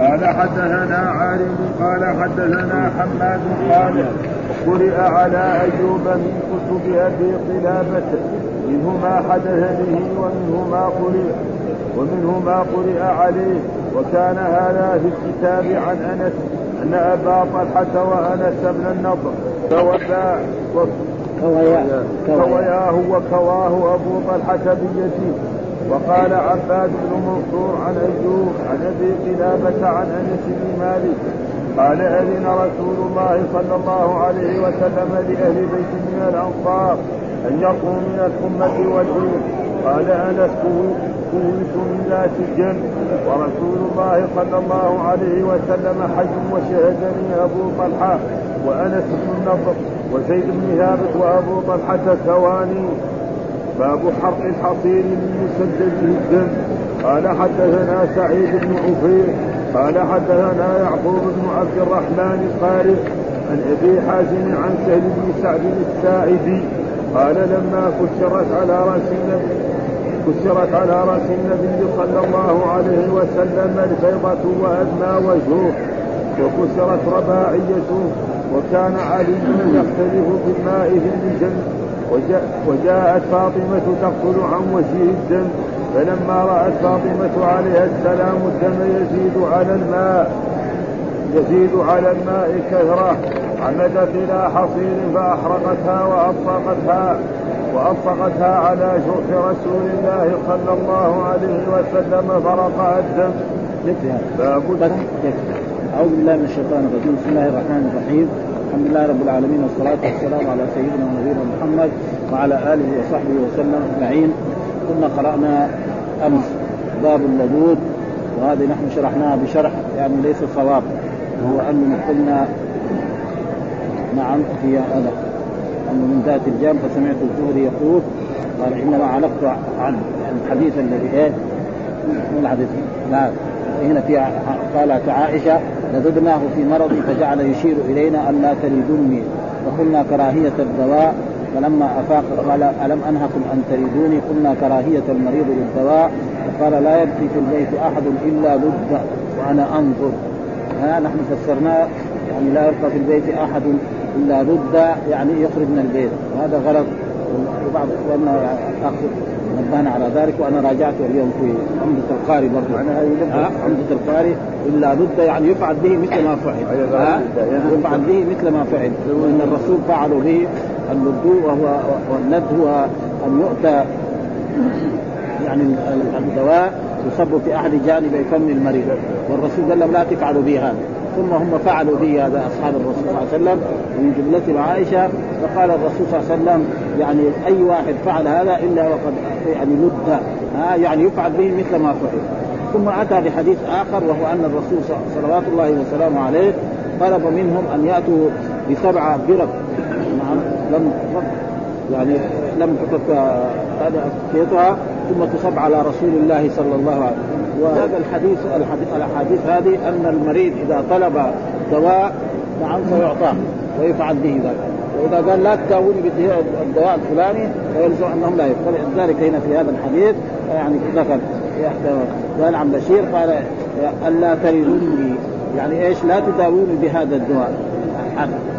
قال حدثنا عارم قال حدثنا حماد قال قرئ على أيوب من كتب أبي قلابة. منه ما حدث به ومنه ما قرئ ومنه ما قرئ عليه. وكان هذا في الكتاب عن أنس أن أبا طلحة وأنس بن النضر كوياه كوياه وكواه أبو طلحة بيزيد وقال عباد بن منصور عن أيوب عن أبي قلابه عن أنس بن مالك قال أذن رسول الله صلى الله عليه وسلم لأهل بيت من الأنصار أن يقوا من الحمة والعير قال أنس كويت من ذات الجن. ورسول الله صلى الله عليه وسلم حي وشهدني أبو طلحة وأنس بن النضر وزيد بن ثابت وأبو طلحة ثواني. باب حرق الحصير من مسدده الدم قال حدثنا سعيد بن عفير قال حدثنا يعقوب بن عبد الرحمن القارئ عن أبي حازم عن سهل بن سعد الساعدي قال لما كسرت على رأس النبي كسرت على رأس النبي صلى الله عليه وسلم البيضة وأدمى وجهه وكسرت رباعيته وكان علي يختلف بالماء في الجنة وجاءت فاطمة تقتل عن وجه الدم فلما رأت فاطمة عليها السلام الدم يزيد على الماء يزيد على الماء كثرة عمدت إلى حصير فأحرقتها وأطلقتها وأطلقتها على جرح رسول الله صلى الله عليه وسلم فرقع الدم. باب أعوذ بالله من الشيطان الرجيم. بسم الله الرحمن الرحيم. الحمد لله رب العالمين والصلاة والسلام على سيدنا ونبينا محمد وعلى آله وصحبه وسلم أجمعين. ثم قرأنا أمس باب اللدود وهذه نحن شرحناها بشرح يعني ليس صواب وهو أننا قلنا نعم في هذا. أنه من ذات الجام فسمعت الزهري يقول قال إنما علقت عن الحديث الذي إيه؟ من الحديث؟ لا. هنا في قالت عائشة لذبناه في مرض فجعل يشير إلينا أن لا تريدني وقلنا كراهية الدواء فلما أفاق قال ألم أنهكم أن تريدوني؟ قلنا كراهية المريض للدواء فقال لا يبكي في البيت أحد إلا لد وأنا أنظر. ها نحن فسرناه يعني لا يبقى في البيت أحد إلا لد يعني يخرج من البيت. وهذا غلط وبعض اخواننا اقصد نبهنا على ذلك وأنا راجعته اليوم في عمدة القاري برضه عمدة القاري إلا ضد يعني يفعل به مثل ما فعل. يفعل به مثل ما فعل. وإن الرسول فعلوا به اللدو وهو والند هو ان يؤتى يعني الدواء يصب في أحد جانبي فم المريض. والرسول قال لهم لا تفعلوا به هذا. ثم هم فعلوا به هذا أصحاب الرسول صلى الله عليه وسلم ومن جملتهم عائشة فقال الرسول صلى الله عليه وسلم يعني أي واحد فعل هذا إلا وقد يعني لد يعني يفعل به مثل ما فعل. ثم أتى بحديث آخر وهو أن الرسول صلوات الله وسلامه عليه طلب منهم أن يأتوا بسبع برق. نعم لم يعني لم تحط هذا اسقيتها ثم تصب على رسول الله صلى الله عليه وسلم. وهذا الحديث الأحاديث هذه أن المريض إذا طلب دواء نعم فيعطاه ويفعل به ذلك. وإذا قال لا تداوني بالدواء الفلاني فيلزم أنهم لا يفعل ولذلك هنا في هذا الحديث يعني ذكر قال عن بشير قال ألا ترثني يعني إيش؟ لا تداووني بهذا الدواء.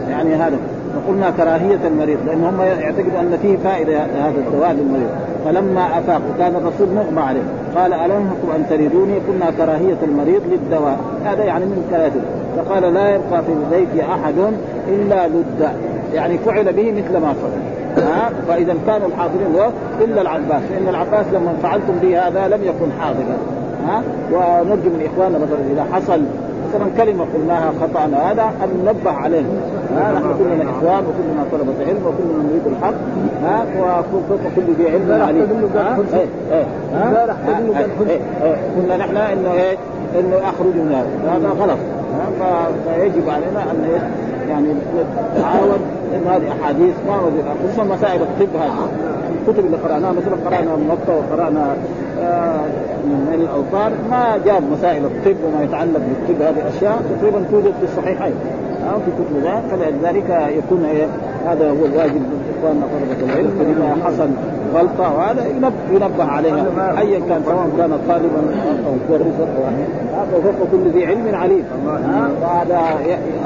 يعني هذا. فقلنا كراهية المريض لأن هم يعتقدوا أن فيه فائدة هذا الدواء للمريض فلما أفاق وكان الرسول مغمى عليه قال ألمكم أن تريدوني؟ قلنا كراهية المريض للدواء. هذا يعني من كراهية. فقال لا يبقى في البيت أحد إلا لد يعني فعل به مثل ما فعل ها؟ فإذا كانوا الحاضرين إلا العباس فان العباس لما فعلتم به هذا لم يكن حاضرا. ها؟ ونرجو من إخواننا مثلا إذا حصل مثلا كلمة قلناها خطا هذا ان ننبه عليه ها نحن كلنا اخوان وكلنا طلبة علم وكلنا نريد الحق ها وكل ذي علم عليم. قلنا نحن إنه إيه إنه اخرجوا من هذا هذا غلط فيجب علينا أن يعني نتعاون لأن هذه أحاديث ما خصوصا مسائل الطب هذه. الكتب اللي قرأناها مثلا قرأنا الموطا وقرأنا آه من الاوطان ما جاب مسائل الطب وما يتعلق بالطب هذه أشياء تقريبا توجد في الصحيحين أو في كتب ذلك فلذلك يكون إيه هذا هو الواجب اخواننا طلبه العلم فلما حصل غلطة وهذا ينبه عليها. ايا كان سواء كان طالبا أو مدرسا أو فوق كل ذي علم عليم. وهذا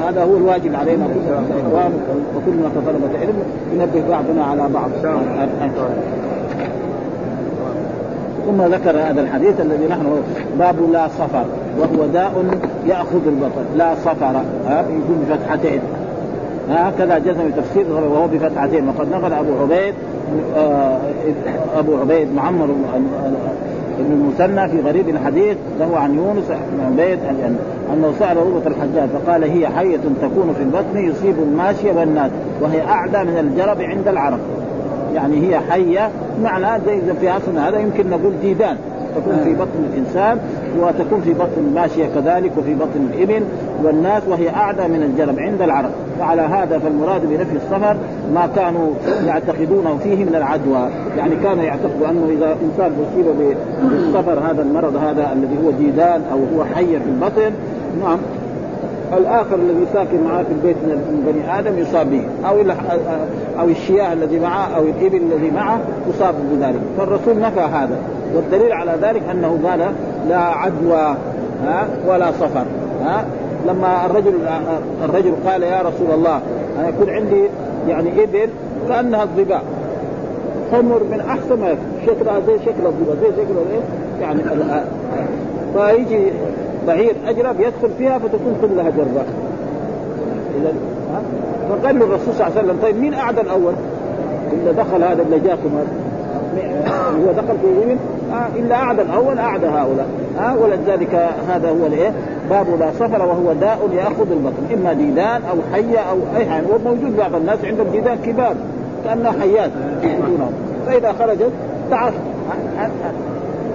هذا هو الواجب علينا. الاخوان وكلنا كطلبه علم ينبه بعضنا على بعض. ثم ذكر هذا الحديث الذي نحن باب لا صفر وهو داء يأخذ البطن لا صفر يكون بفتحتين. هكذا جزم تفسير وهو بفتحتين. وقد نقل أبو عبيد أبو عبيد معمر ابن المثنى في غريب الحديث له عن يونس بن عبيد أنه سأل عروة الحجاج فقال هي حية تكون في البطن يصيب الماشية والناس وهي اعلى من الجرب عند العرب. يعني هي حية معنى زي في عصرنا هذا يمكن نقول ديدان تكون في بطن الإنسان وتكون في بطن الماشية كذلك وفي بطن الإبل والناس وهي اعلى من الجرب عند العرب. وعلى هذا فالمراد بنفي السفر ما كانوا يعتقدونه فيه من العدوى. يعني كانوا يعتقدوا أنه إذا إنسان أصيب بالسفر هذا المرض هذا الذي هو ديدان أو هو حي في البطن نعم. الآخر الذي ساكن معاه في البيت من بني آدم يصاب به. أو أو الشياه الذي معه أو الإبل الذي معه يصاب بذلك. فالرسول نفى هذا. والدليل على ذلك أنه قال لا عدوى ها ولا صفر ها. لما الرجل الرجل قال يا رسول الله أنا يكون عندي يعني إبل كأنها الظباء حمر من أحسن ما شكلها زي شكل الظباء زي شكل إيه يعني فيجي بعير أجرب يدخل فيها فتكون كلها جرباء اذا فقال له الرسول صلى الله عليه وسلم طيب مين أعدى الأول؟ الا دخل هذا اللي جاكم هو دخل في اليمين آه إلا أعدى الأول أعدى هؤلاء. آه ولذلك هذا هو الإيه؟ باب لا سفر وهو داء ياخذ البطن. إما ديدان أو حية أو أي حاجة. وموجود بعض الناس عندهم ديدان كبار كانها حيات فإذا خرجت تعرف.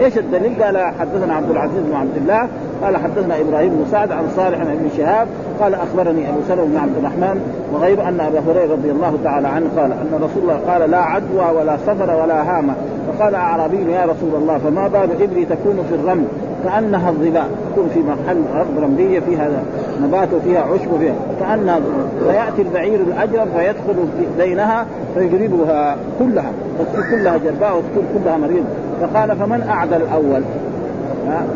إيش الدليل؟ قال حدثنا عبد العزيز بن عبد الله قال حدثنا إبراهيم بن سعد عن صالح بن ابن شهاب قال أخبرني أبو سلمة بن عبد الرحمن وغير أن أبا هريرة رضي الله تعالى عنه قال أن رسول الله قال لا عدوى ولا سفر ولا هامه فقال أعرابي يا رسول الله فما بال إبلي تكون في الرمل؟ كأنها الظباء تكون في محل أرض رملية فيها نبات وفيها عشب فيها كأنها فيأتي البعير الأجرب فيدخل بينها فيجربها كلها تصير كلها جرباء وتكون كلها مريض. فقال فمن أعدى الأول؟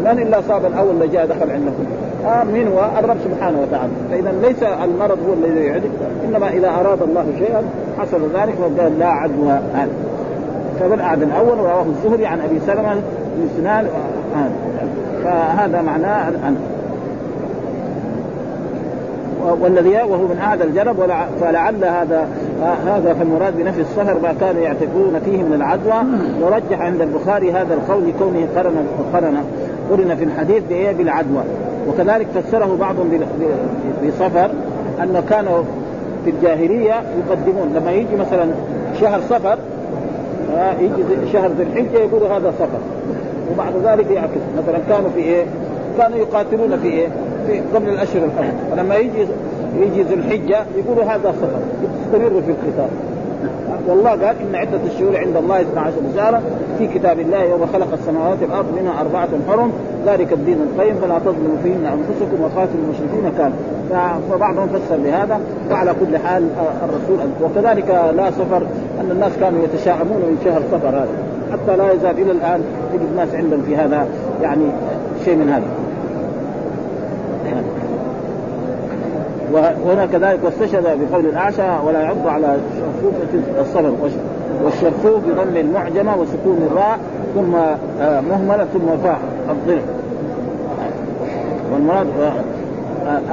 من إلا صاب الأول اللي جاء دخل عندكم. آه من هو؟ الرب سبحانه وتعالى. فإذا ليس المرض هو الذي يعدك إنما إذا أراد الله شيئا حصل ذلك وقال لا عدوى آه. فمن اعدى الأول رواه الزهري عن أبي سلمة بن سنان آه. فهذا معناه الان والذي وهو من اعدى الجرب فلعل هذا هذا فالمراد بنفي السفر ما كانوا يعتقدون فيه من العدوى. ورجح عند البخاري هذا القول لكونه قرن قرن قرن في الحديث بإيه؟ بالعدوى. وكذلك فسره بعضهم بسفر أنه كانوا في الجاهلية يقدمون. لما يجي مثلا شهر سفر يجي شهر ذي الحجة يقولوا هذا سفر. وبعد ذلك يعكس. مثلا كانوا في إيه؟ كانوا يقاتلون في إيه؟ في قبل الأشهر الحرم فلما يجي يجي ذو الحجة يقولوا هذا سفر. يستمروا في القتال. والله قال إن عدة الشهور عند الله 12 شهرا في كتاب الله يوم خلق السماوات والأرض منها أربعة حرم ذلك الدين القيم فلا تظلموا فيهن أنفسكم وقاتلوا المشركين كان. فبعضهم فسر بهذا وعلى كل حال آه، الرسول وكذلك لا سفر أن الناس كانوا يتشائمون من شهر سفر هذا. حتى لا يزال إلى الآن تجد ناس عندهم في هذا يعني شيء من هذا. وهنا كذلك واستشهد بقول الاعشى ولا يعض على شرفوف الصبر والشرفوف بضم المعجمة وسكون الراء ثم آه، مهملة ثم فاء الضلع. والمراد آه،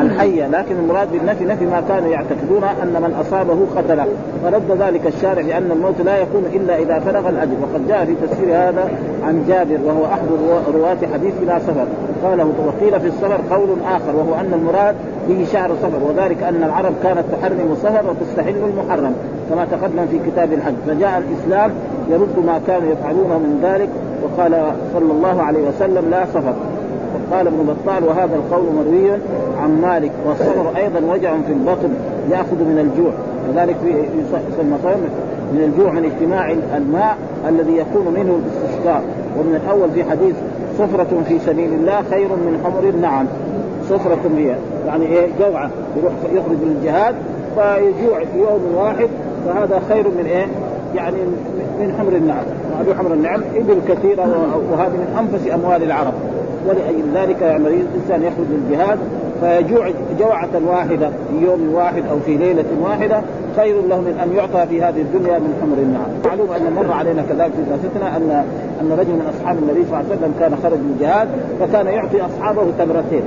الحية لكن المراد بالنفي نفي ما كانوا يعتقدون أن من أصابه قتله فرد ذلك الشارع لأن الموت لا يكون إلا إذا فرغ الأجل وقد جاء في تفسير هذا عن جابر وهو أحد رواة حديث لا سفر قاله وقيل في السفر قول آخر وهو أن المراد به شعر صفر وذلك أن العرب كانت تحرم السفر وتستحل المحرم كما تقدم في كتاب الحج. فجاء الإسلام يرد ما كانوا يفعلونه من ذلك وقال صلى الله عليه وسلم لا سفر. قال ابن بطال وهذا القول مروي عن مالك والصبر أيضا وجع في البطن يأخذ من الجوع. وذلك يسمى صوم من الجوع من اجتماع الماء الذي يكون منه الاستسقاء ومن الأول في حديث صفرة في سبيل الله خير من حمر النعم. صفرة هي يعني إيه جوعة. يروح يخرج من الجهاد فيجوع في يوم واحد فهذا خير من إيه؟ يعني من حمر النعم. وهذه حمر النعم ابل كثيره وهذه من أنفس أموال العرب. ولأجل ذلك يعني الإنسان يخرج للجهاد فيجوع جوعة واحدة في يوم واحد أو في ليلة واحدة خير له من أن يعطى في هذه الدنيا من حمر النعم معلوم أن مر علينا كذلك في دراستنا أن أن رجل من أصحاب النبي صلى الله عليه وسلم كان خرج للجهاد فكان يعطي أصحابه تمرتين.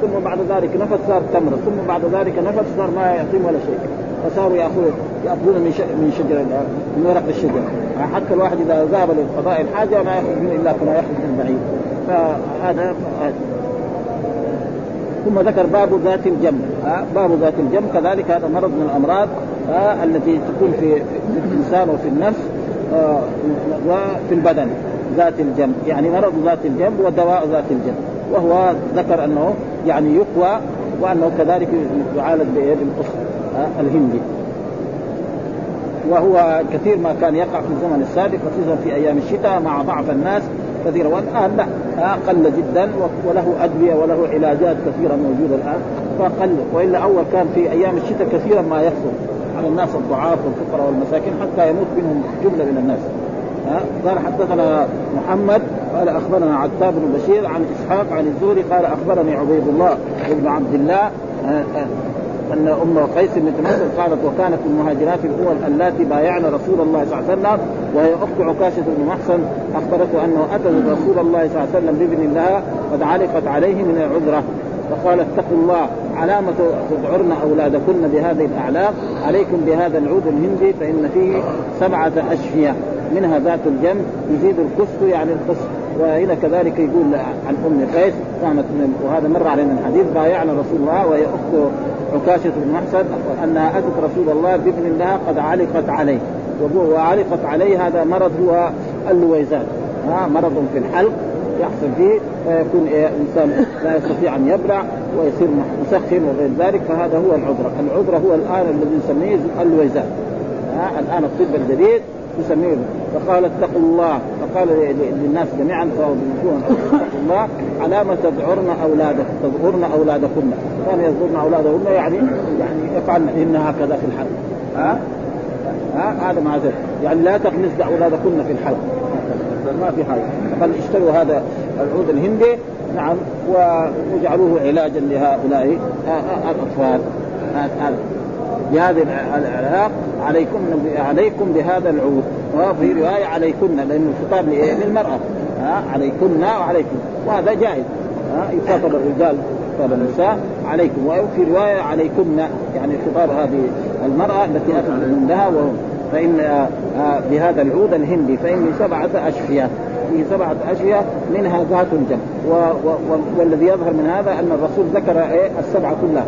ثم بعد ذلك نفت صار تمرة ثم بعد ذلك نفت صار ما يعطيهم ولا شيء. فصاروا يأخذون. ياخذون من من شجر من ورق الشجر. حتى الواحد إذا ذهب لقضاء الحاجة ما ياخذ منه إلا كما ياخذ من بعيد فهذا ثم ذكر باب ذات الجنب باب ذات الجنب كذلك هذا مرض من الأمراض التي تكون في الإنسان وفي النفس وفي البدن. ذات الجنب يعني مرض ذات الجنب ودواء ذات الجنب وهو ذكر أنه يعني يقوى وأنه كذلك يعالج بيد القصر الهندي. وهو كثير ما كان يقع في الزمن السابق خصوصا في أيام الشتاء مع ضعف الناس كثيرا. والآن لا قل جدا وله أدوية وله علاجات كثيره موجودة الآن فقل. وإلا أول كان في أيام الشتاء كثيرا ما يحصل على الناس الضعاف والفقراء والمساكين حتى يموت منهم جملة من الناس. قال حدثنا محمد قال أخبرنا عتاب بن بشير عن إسحاق عن الزهري قال أخبرني عبيد الله بن عبد الله أن أم قيس بنت مسعود قالت وكانت المهاجرات الأول اللاتي بايعن رسول الله صلى الله عليه وسلم وهي أخت عكاشة بن محصن أخبرته أنه أتت رسول الله صلى الله عليه وسلم بابن لها قد علقت عليه من العذرة فقال اتقوا الله علامة تذعرن أولادكن بهذه الأعلاق عليكم بهذا العود الهندي فإن فيه سبعة أشفية منها ذات الجنب يزيد القسط يعني القسط وهنا كذلك يقول عن أم قيس كانت من وهذا مر علينا الحديث بايعنا رسول الله وهي أخت عكاشة بن محسن انها اتت رسول الله بابن لها قد علقت عليه. وعلقت عليه هذا مرض هو اللويزان ها مرض في الحلق يحصل فيه فيكون إيه الانسان لا يستطيع أن يبلع ويصير مسخن وغير ذلك. فهذا هو العذرة، العذرة هو الآن الذي نسميه اللويزان. ها الآن الطب الجديد يسميه. فقال اتقوا الله فقال للناس جميعا اتقوا الله علامة تذعرن أولادكم تذعرن أولادكن. كان يذعرن أولادهن يعني يعني يفعلن إن هكذا في الحلق. ها؟ ها؟ هذا ذلك يعني لا تغمزن أولادكن في الحلق. ما في حاجة. بل اشتروا هذا العود الهندي نعم وجعلوه علاجا لهؤلاء الأطفال. بهذه العلاق عليكم عليكم بهذا العود. وفي رواية عليكن لأنه الخطاب للمرأة. عليكن وعليكم. وهذا جائز. يخاطب الرجال خطاب النساء عليكم. وفي رواية عليكن يعني خطاب هذه المرأة التي اتت من لها فإن آه، آه، بهذا العود الهندي فاني سبعة اشفيه فيه سبعة أشياء منها ذات الجنب و... و... والذي يظهر من هذا أن الرسول ذكر إيه؟ السبعة كلها.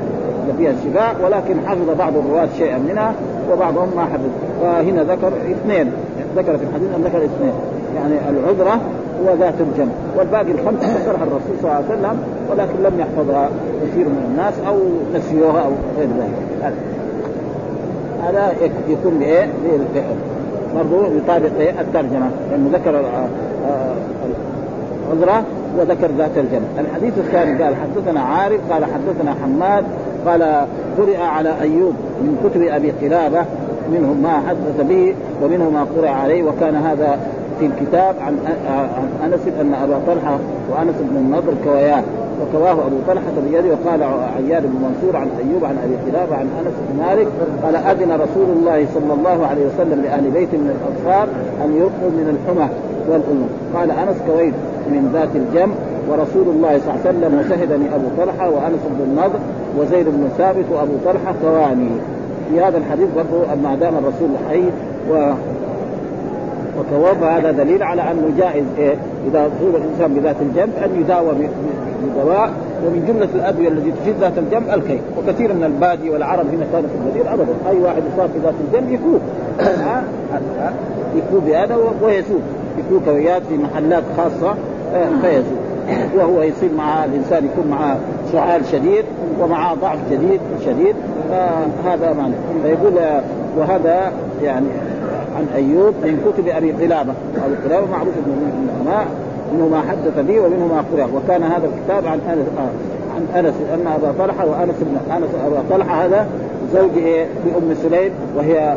فيها الشفاء ولكن حفظ بعض الرواة شيئا منها وبعضهم ما حفظ. وهنا ذكر اثنين. ذكر في الحديث أن ذكر اثنين. يعني العذرة وذات الجنب والباقي الخمسة ذكرها الرسول صلى الله عليه وسلم ولكن لم يحفظها كثير من الناس أو نسيوها أو غير ذلك. هذا يكون بإيه؟ برضه يطابق إيه؟ الترجمة. لأنه ذكر العذرة وذكر ذات الجنب الحديث الثاني قال حدثنا عارف قال حدثنا حماد قال قرئ على أيوب من كتب أبي قلابة منهم ما حدث به ومنه ما قرئ عليه وكان هذا في الكتاب عن عن أنس أن أبا طلحة وأنس بن النضر كوياه وكواه أبو طلحة بيده وقال عياد بن منصور عن أيوب عن أبي قلابة عن أنس بن مالك قال أذن رسول الله صلى الله عليه وسلم لأهل بيت من الاطفال أن يلقوا من الحمى والامم قال أنس كويت من ذات الجنب ورسول الله صلى الله عليه وسلم وشهدني أبو طلحة وأنس بن النضر وزيد بن ثابت وأبو طلحة ثواني في هذا الحديث برضه ما دام الرسول حي و وتوفى هذا دليل على أنه جائز إيه إذا اصيب الإنسان بذات الجنب أن يداوى بدواء. ومن جملة الأدوية التي تفيد ذات الجنب الكي وكثير من البادي والعرب هنا كانوا في المدينة ابدا. أي واحد يصاب بذات الجنب يفوق. يفوق بهذا ويسوق. يفوق كويات في محلات خاصة إيه، فيسوق. وهو يصير مع الإنسان يكون معه سعال شديد ومعه ضعف جديد شديد. فهذا معنى فيقول وهذا يعني عن أيوب من كتب أبي قلابة. ابي قلابة معروف من العلماء منه ما حدث به ومنه ما قرأ. وكان هذا الكتاب عن أنس عن أنس أن أبا طلحة وأنس بن أنس أبا طلحة هذا زوج إيه لأم سليم وهي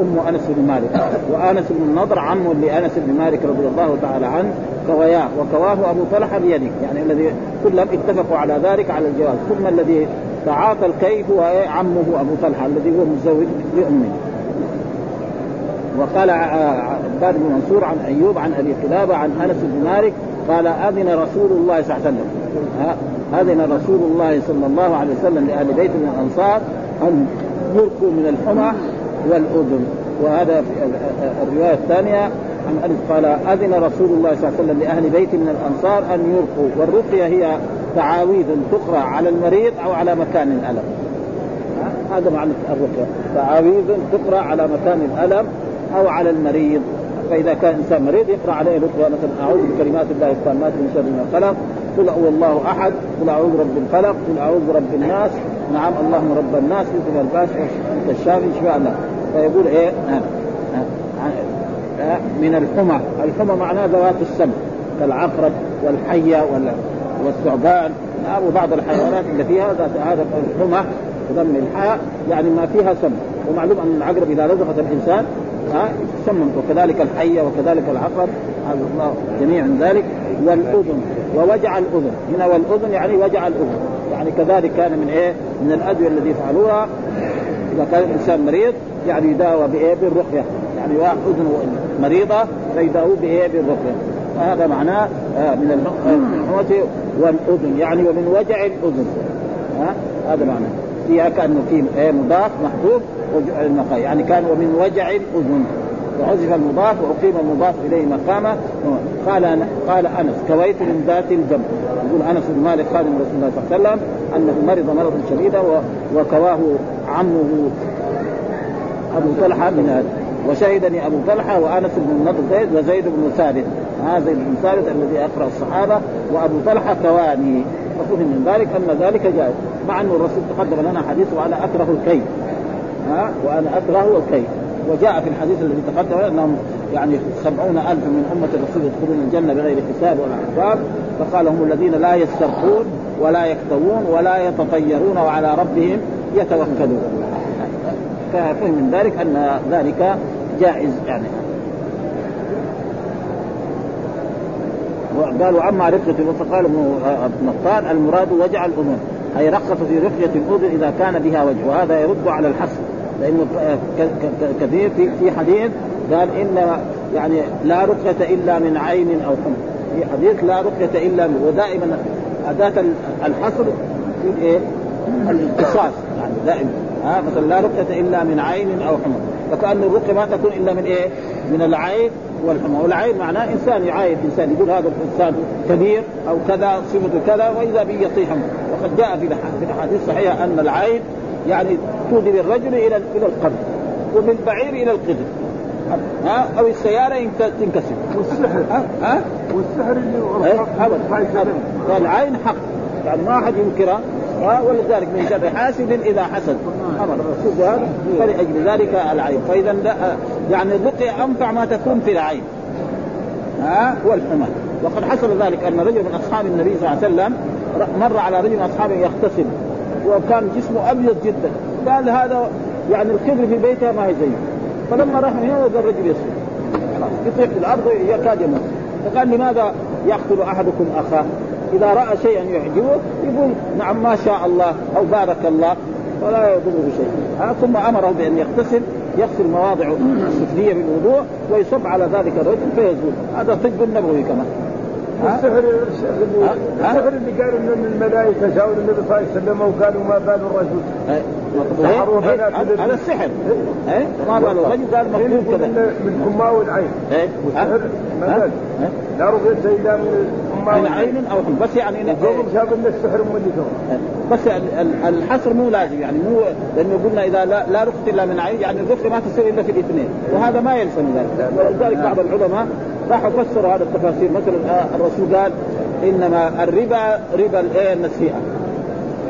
أم أنس بن مالك. وآنس بن النضر عم لآنس بن مالك رضي الله تعالى عنه كوياه وكواه أبو طلحة بيده. يعني الذي كلهم اتفقوا على ذلك على الجواز. ثم الذي تعاطى الكيف هو عمه أبو طلحة الذي هو متزوج لأمه. وقال عباد بن منصور عن أيوب عن أبي قلابة عن أنس بن مالك قال آذن رسول الله صلى الله عليه وسلم. آذن رسول الله صلى الله عليه وسلم لأهل بيت من الأنصار أن يرقوا من الحمى والأذن. وهذا في الرواية الثانية عن انس قال أذن رسول الله صلى الله عليه وسلم لأهل بيت من الأنصار أن يرقوا والرقية هي تعاويذ تقرأ على المريض أو على مكان الألم. هذا معنى الرقية. تعاويذ تقرأ على مكان الألم أو على المريض. فإذا كان إنسان مريض يقرأ عليه رقيه مثلا أعوذ بكلمات الله التامات من شر ما خلق. قل هو الله أحد قل أعوذ برب الفلق قل أعوذ برب الناس. نعم اللهم رب الناس يذهب الباس انت الشافي شفاء الله فيقول إيه؟ آه آه آه من الحمى. الحمى معناه ذوات السم كالعقرب والحية والثعبان. وبعض الحيوانات اللي فيها ذات هذا الحمى ضم الحاء يعني ما فيها سم ومعلوم أن العقرب إذا لزقت الإنسان ها سم وكذلك الحية وكذلك العقرب. الله جميع ذلك. والأذن ووجع الأذن. هنا والأذن يعني وجع الأذن. يعني كذلك كان من إيه؟ من الأدوية الذي يفعلوها إذا كان الإنسان مريض يعني يداوى بإيه؟ بالرقية. يعني واحد اذنه مريضة فيداوى بإيه؟ بالرقية. فهذا معناه آه من الحموة والأذن. يعني ومن وجع الأذن. ها؟ هذا معناه. فيها كأنه في إيه؟ مضاف محذوف يعني كان ومن وجع الأذن. وحذف المضاف وأقيم المضاف إليه مقامه قال قال أنس كويت من ذات الجنب يقول أنس بن مالك خادم رسول الله صلى الله عليه وسلم أنه مرض مرضا شديدا وكواه عمه أبو طلحة من هذا. وشهدني أبو طلحة وأنس بن النضر زيد وزيد بن ثابت. هذا زيد بن ثابت الذي أقرأ الصحابة وأبو طلحة كواني. ففهم من ذلك أن ذلك جائز مع انه الرسول تقدم لنا حديث وأنا أكره الكيد. ها؟ وأنا أكره الكيد. وجاء في الحديث الذي تقدم أنهم يعني سبعون ألف من أمة الرسول يدخلون الجنة بغير حساب ولا حساب. فقال هم الذين لا يسترخون ولا يكتوون ولا يتطيرون وعلى ربهم يتوكلون. ففهم من ذلك أن ذلك جائز يعني. وقال واما رقية فقال ابن نطان المراد وجع الأذن أي رخص في رقية الأذن إذا كان بها وجه وهذا يرد على الحصر لأنه كثير في في حديث قال إن يعني لا رقية إلا من عين أو حمى في حديث لا رقية إلا من ودائما أداة الحصر في إيه؟ الاختصاص يعني دائما. ها مثلا لا رقية إلا من عين أو حمى فكأن الرقية ما تكون إلا من إيه؟ من العين والحمى. والعين معناه إنسان يعاين إنسان. يقول هذا الإنسان كبير أو كذا صفته كذا وإذا به يطيح وقد جاء في الأحاديث الصحيحة أن العين يعني تودي بالرجل إلى إلى القبر وبالبعير إلى القدر ها؟ أو السيارة تنكسر. والسحر. ها؟ ها؟ والسحر اللي ابدا. فالعين حق. يعني ما أحد ينكرها ولذلك من شر حاسد إذا حسد. أمر الرسول فلأجل ذلك العين. فإذا يعني الرقية انفع ما تكون في العين. ها؟ والحمى. وقد حصل ذلك أن رجل من أصحاب النبي صلى الله عليه وسلم مر على رجل من أصحابه يغتسل. وكان جسمه أبيض جدا. قال هذا يعني الكبر في بيتها ما هي زيه فلما راح من هنا الرجل يصير يطيح في الأرض يكاد يموت. فقال لماذا يقتل أحدكم أخاه؟ إذا رأى شيئا يعجبه يقول نعم ما شاء الله أو بارك الله. ولا يضره شيء. آه ثم أمره بأن يغتسل يغسل مواضع السفلية بالوضوء ويصب على ذلك الرجل فيزول. هذا طب نبوي كمان. السحر السحر اللي قالوا ان الملائكة جاءوا النبي صلى الله عليه وسلم وقالوا ما بال الرجل. سحروا بنات هذا السحر. ما بال الرجل قال مكتوب كذا. من حماه العين. والسحر ما لا رقية إلا من عين أو حمى بس يعني قوم شافوا إن السحر مولدهم بس الحصر مو لازم يعني مو لأنه قلنا إذا لا, لا رقية إلا من عين يعني الرقية ما تصير إلا في الاثنين وهذا ما يلزم ذلك. ولذلك بعض العلماء راحوا فسروا هذا التفاسير. مثلا الرسول قال إنما الربا ربا الإيه؟ النسيئة.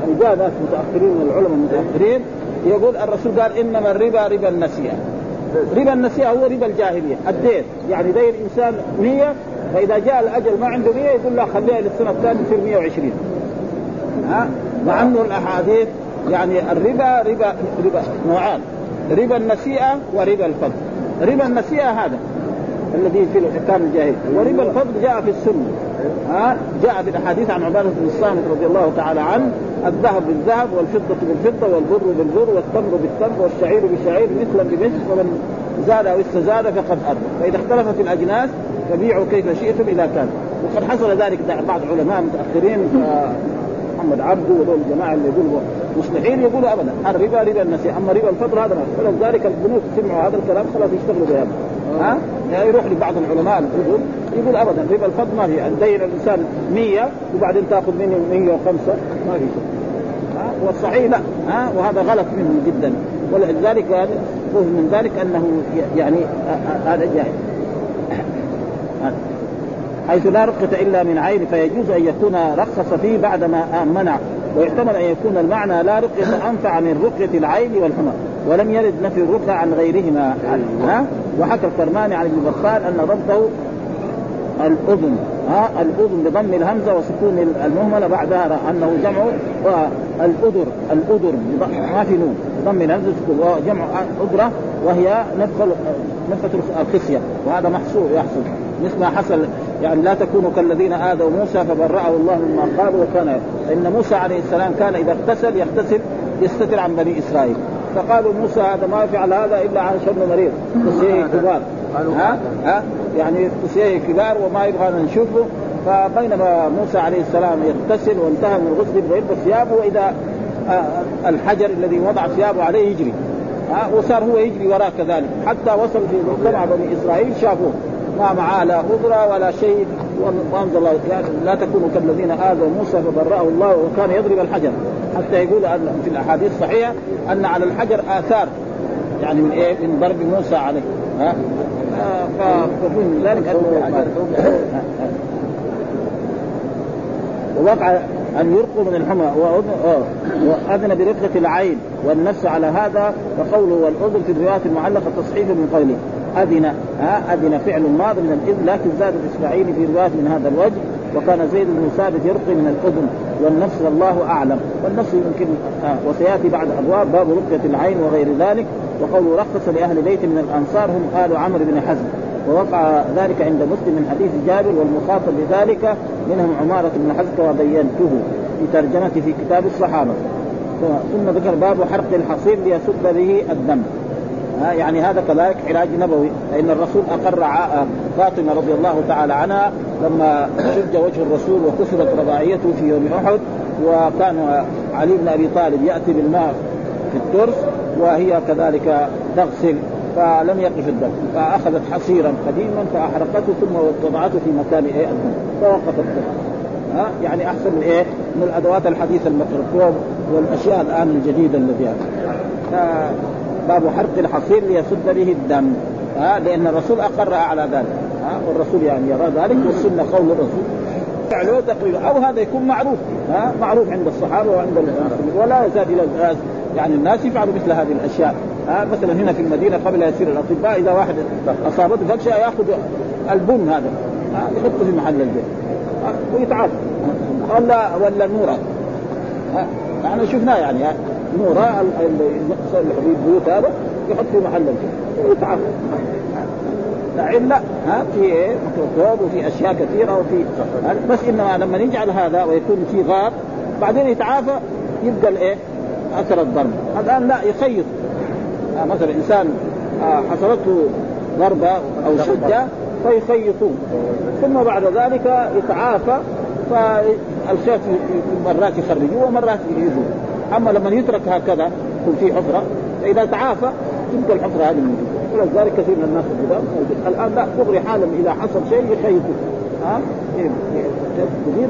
يعني جاء ناس متأخرين من العلماء المتأخرين يقول الرسول قال إنما الربا ربا النسيئة. ربا النسيئة هو ربا الجاهلية. الدين. يعني دين الإنسان 100 فإذا جاء الأجل ما عنده 100 يقول له خليها للسنة الثانية تصير 120 ها؟ مع أنه الأحاديث يعني الربا ربا ربا نوعان. ربا النسيئة وربا الفضل. ربا النسيئة هذا. الذي في الاحكام الجاهلي وربا الفضل جاء في السنة. ها؟ جاء في الأحاديث عن عبادة بن الصامت رضي الله تعالى عنه الذهب بالذهب والفضة بالفضة والبر بالبر والتمر بالتمر والشعير بالشعير مثلا بمثل ومن زاد أو استزاد فقد ادى فإذا اختلفت الأجناس فبيعوا كيف شئتم إذا كان. وقد حصل ذلك بعض علماء متأخرين محمد عبده وذول الجماعة اللي يقولوا مصلحين يقولوا ابدا. الربا ربا النسيء أما ربا الفضل هذا ما فلذلك البنوك سمعوا هذا الكلام خلاص يشتغلوا بهذا. ها؟ يعني يروح لبعض العلماء الكبر يقول ابدا ربا الفضل ما في. ان دين الإنسان 100 وبعدين تأخذ منه 105 ما في شيء. والصحيح لا. ها؟ وهذا غلط منهم جدا. ولذلك فهم من ذلك أنه يعني هذا جاهل. حيث لا رقة إلا من عين فيجوز أن يكون رخص فيه بعدما منع ويحتمل أن يكون المعنى لا رقية أنفع من رقية العين والحمى ولم يرد نفي الرقى عن غيرهما. ها؟ وحكى الكرماني عن ابن بطال أن ضبطه الأذن. ها؟ الأذن بضم الهمزة وسكون المهملة بعدها أنه جمع الأذر الأذر ما في نون بضم الهمزة وجمع أذرة وهي نفخة نفخة الخصية وهذا محصور يحصل. مثل ما حصل يعني لا تكونوا كالذين آذوا موسى فبرأه الله مما قالوا وكان إن موسى عليه السلام كان إذا اغتسل يغتسل يستتر عن بني إسرائيل. فقالوا موسى هذا ما يفعل هذا إلا عن شر مريض. قصيه كبار. ها؟ ها؟ يعني قصيه كبار وما يبغى نشوفه. فبينما موسى عليه السلام يغتسل وانتهى من الغسل يلبس ثيابه وإذا آه، الحجر الذي وضع ثيابه عليه يجري. ها؟ وصار هو يجري وراه كذلك. حتى وصل في مجتمع بني إسرائيل شافوه. ما معاه لا خضره ولا شيء. وانزل الله لا تكونوا كالذين آذوا موسى فبرأه الله وكان يضرب الحجر. حتى يقول أن في الأحاديث الصحيحه أن على الحجر آثار. يعني من إيه؟ من ضرب موسى عليه. ها؟ فمن ذلك أنه ووقع أن يرقوا من الحمى. واذن برقة العين والنفس على هذا. وقوله والأذن في الروايات المعلقة تصحيح من قوله. أذن ها أذن فعل ماض من الإذن لكن زاد الإسماعيلي في رواية من هذا الوجه وكان زيد بن ثابت يرقي من الأذن والنفس والله أعلم. والنفس يمكن آه وسيأتي بعد ابواب باب رقية العين وغير ذلك وقوله رخص لأهل بيت من الأنصار هم آل عمرو بن حزم. ووقع ذلك عند مسلم من حديث جابر والمخاطب بذلك منهم عمارة بن حزم وبينته في ترجمته في كتاب الصحابة. ثم ذكر باب حرق الحصير ليسد به الدم. ها يعني هذا كذلك علاج نبوي. لأن الرسول أقر فاطمة رضي الله تعالى عنها لما شج وجه الرسول وكسرت رباعيته في يوم أحد وكان علي بن أبي طالب يأتي بالماء في الترس وهي كذلك تغسل فلم يقف الدم فأخذت حصيرا قديما فأحرقته ثم وضعته في مكان إيه؟ الدم. فوقف الدم. ها؟ يعني أحسن من إيه؟ من الأدوات الحديثة الميكروفون والأشياء الآن الجديدة التي باب حرق الحصير ليسد به الدم. ها لأن الرسول أقر على ذلك. ها والرسول يعني يرى ذلك والسنة قول الرسول. فعله تقريبا. أو هذا يكون معروف. ها معروف عند الصحابة وعند ولا يزال إلى الناس. يعني الناس يفعلوا مثل هذه الأشياء. ها مثلا هنا في المدينة قبل يسير الأطباء إذا واحد أصابته فكشه يأخذ البن هذا. يحطه في محل البيت ويتعاطى ولا ولا النوره إحنا شفناه يعني. نورا اللي في البيوت هذا يحط في محل البيت. ويتعاطى لا ها في إيه ميكروسكوب وفي أشياء كثيرة وفي بس إنما لما نجعل هذا ويكون في غاب بعدين يتعافى يبقى الايه أثر الضرب. الآن لا يخيط. آه مثلا إنسان آه حصلته ضربة أو شدة فيخيطون. ثم بعد ذلك يتعافى فالخيط مرات يخرجوه ومرات يجوه أما لما يترك هكذا يكون في حفره فإذا تعافى تبقى الحفره هذه موجودة. ولذلك كثير من الناس القدام الآن لا دغري حالا إذا حصل شيء يخيطوا ها؟ كثير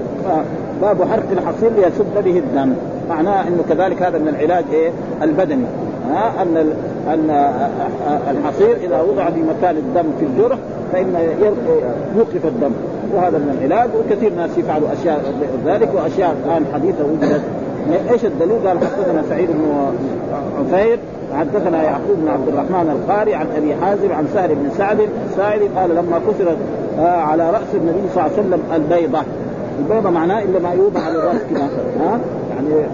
باب حرق الحصير ليسد به الدم. معناه انه كذلك هذا من العلاج إيه البدني. ها؟ أن أن الحصير إذا وضع في مكان الدم في الجرح فإن يوقف الدم. وهذا من العلاج. وكثير ناس يفعلوا أشياء ذلك. وأشياء الآن حديثة وجدت إيش الدليل؟ قال حدثنا سعيد بن عفير حدثنا يعقوب بن عبد الرحمن القاري عن أبي حازم عن سهل بن سعد الساعدي قال لما كسرت آه على رأس النبي صلى الله عليه وسلم البيضة. البيضة معناه الا ما يوضع على الرأس كذا ها؟ يعني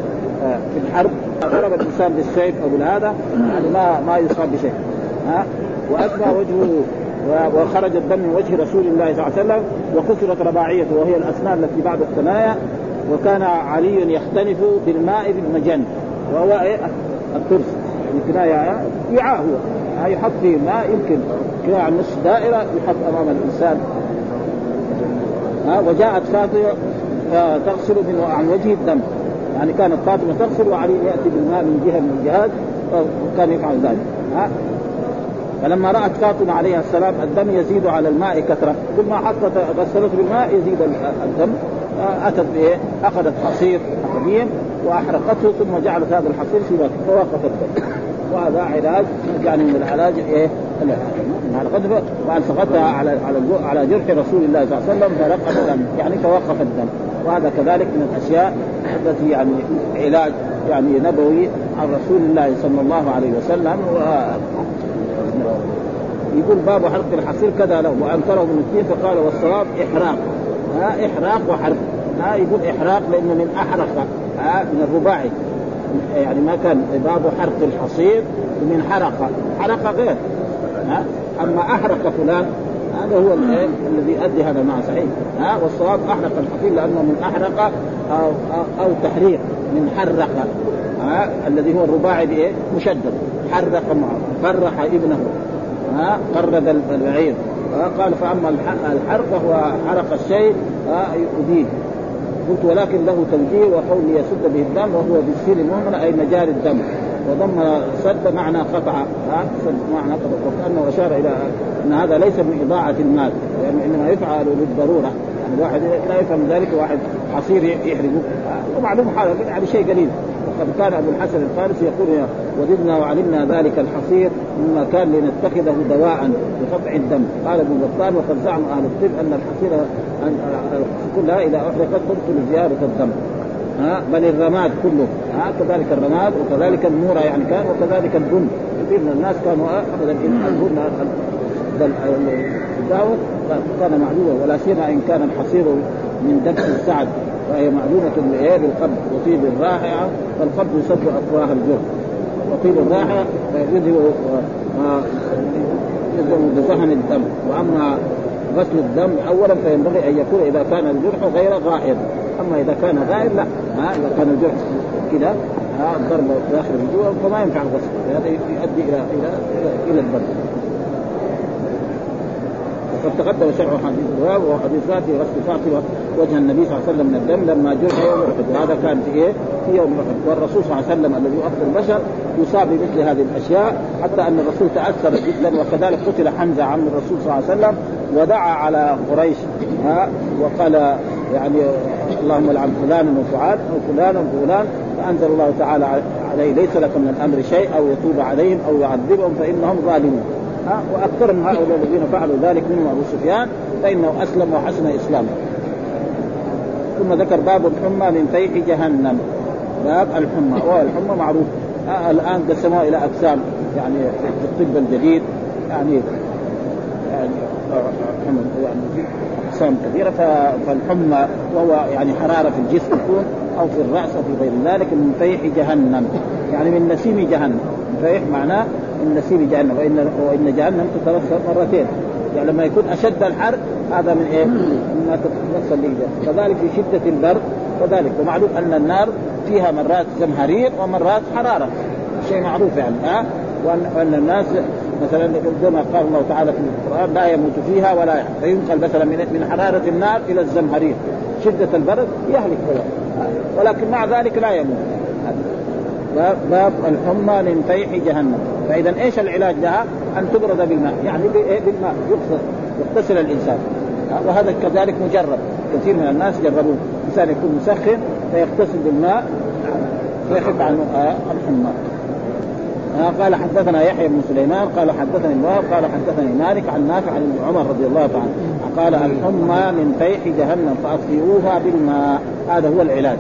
آه في الحرب ضرب الإنسان بالسيف أو بالهذا يعني ما ما يصاب بشيء ها؟ وأتبع وجهه وخرج الدم من وجه رسول الله صلى الله عليه وسلم وكسرت رباعيته وهي الأسنان التي بعد الثنايا. وكان علي يختلف بالماء بالمجن وهو إيه؟ الترس يعني وعاء هو. يحط فيه ماء يمكن كناية عن نصف دائرة يحط أمام الإنسان. ها وجاءت فاطمة تغسل من عن وجه الدم. يعني كانت فاطمة تغسل وعلي يأتي بالماء من جهة من الجهات وكان يفعل ذلك. ها فلما رأت فاطمة عليها السلام الدم يزيد على الماء كثرة. ما حطت غسلته بالماء يزيد الدم. أتت بإيه؟ أخذت حصير قديم وأحرقته ثم جعلت هذا الحصير في وقت فوقف الدم وهذا علاج يعني من العلاج إيه؟ القذف والصقتها على على على جرح رسول الله صلى الله عليه وسلم فرق الدم. يعني توقف الدم. وهذا كذلك من الأشياء التي يعني علاج يعني نبوي عن رسول الله صلى الله عليه وسلم. و يقول باب حرق الحصير كذا له وأنكره من الدين فقال والصواب إحراق. ها؟ إحراق وحرق. ها يقول إحراق لأنه من أحرق ها من الرباعي. يعني ما كان باب حرق الحصير من حرق. حرق غير ها. أما أحرق فلان هذا هو الذي يؤدي هذا المعنى صحيح. ها والصواب أحرق الحصير لأنه من أحرق أو أو, أو تحريق من حرق ها. الذي هو الرباعي بإيه؟ مشدد. حرق معه فرح ابنه ها. قرد البعير قال فأما الحرق فهو حرق الشيء يؤذيه. قلت ولكن له توجيه وقول يسد به الدم وهو بالسين المهمل أي مجاري الدم. وضم سد معنى قطع. ها؟ سد معنى قطع. وكانه أشار إلى أن هذا ليس من إضاعة المال يعني إنما يفعل للضرورة. يعني الواحد لا يفهم ذلك واحد حصير يحرقه ومعلوم حاله يعني شيء قليل. وقد كان أبو الحسن الفارسي يقول وددنا وعلمنا ذلك الحصير مما كان لنتخذه دواء لقطع الدم. قال ابو بطال وقد زعم أهل الطب أن الحصير كلها اذا احرقت تبطل زياده الدم. ها بل الرماد كله. ها كذلك الرماد وكذلك النورة يعني كان وكذلك البن كثير من الناس كانوا أبدا البن الدعوة كان معلومة ولا سيما إن كان الحصير من دبس السعد وهي معلومة بالقبض وطيب الراحة فالقبض يسد أفواه الجرح. وطيب الراحة يذهب يذهب بصحن الدم. وأما غسل الدم أولا فينبغي أن يكون إذا كان الجرح غير غائر أما إذا كان غائر لا. ها إذا كان الجرح كذا الضرب داخل الجوع فما ينفع الغسل. هذا يؤدي إلى إلى, إلى الضرب وقد تقدم شرح حديث الباب وحديث ذاتي غسل فاطمة وجه النبي صلى الله عليه وسلم من الدم لما جرح يوم أحد. وهذا كان في إيه؟ في يوم أحد. والرسول صلى الله عليه وسلم الذي افضل البشر يصاب بمثل هذه الأشياء حتى أن الرسول تأثر جدا وكذلك قتل حمزة عم الرسول صلى الله عليه وسلم ودعا على قريش ها وقال يعني اللهم لعن فلانا وفعال وفلانا وفلان فأنزل الله تعالى عليه ليس لك من الأمر شيء أو يتوب عليهم أو يعذبهم فإنهم ظالمون ها وأكثرهم هؤلاء الذين فعلوا ذلك منهم أبو سفيان فإنه أسلم وحسن إسلامه. ثم ذكر باب الحمى من فيح جهنم. باب الحمى والحمى معروف. الآن قسموها إلى أقسام يعني في الطب الجديد يعني يعني أقسام كثيرة فالحمى وهو يعني حرارة في الجسم تكون أو في الرأس أو في غير ذلك من فيح جهنم. يعني من نسيم جهنم. فيح معناه من نسيم جهنم وان وإن جهنم تتوسل مرتين. يعني لما يكون أشد الحر هذا من إيه؟ مما تتوصل به. كذلك في شدة البرد كذلك. ومعلوم أن النار فيها مرات زمهرير ومرات حرارة. شيء معروف يعني ها؟ وأن الناس مثلا كما قال الله تعالى في القرآن لا يموت فيها ولا يحيى فينقل مثلا من من حرارة النار إلى الزمهرير. شدة البرد يهلك ولكن مع ذلك لا يموت. باب الحمى من فيح جهنم. فإذا إيش العلاج لها؟ أن تبرد بالماء. يعني بالماء. يغسل يغتسل الإنسان. وهذا كذلك مجرب. كثير من الناس جربوه. انسان يكون مسخن فيغتسل بالماء. فيخف عنه الحمى. قال حدثنا يحيى بن سليمان قال حدثني الله قال حدثني مالك عن نافع عن عمر رضي الله تعالى قال الحمى من فيح جهنم فأطفئوها بالماء. هذا هو العلاج.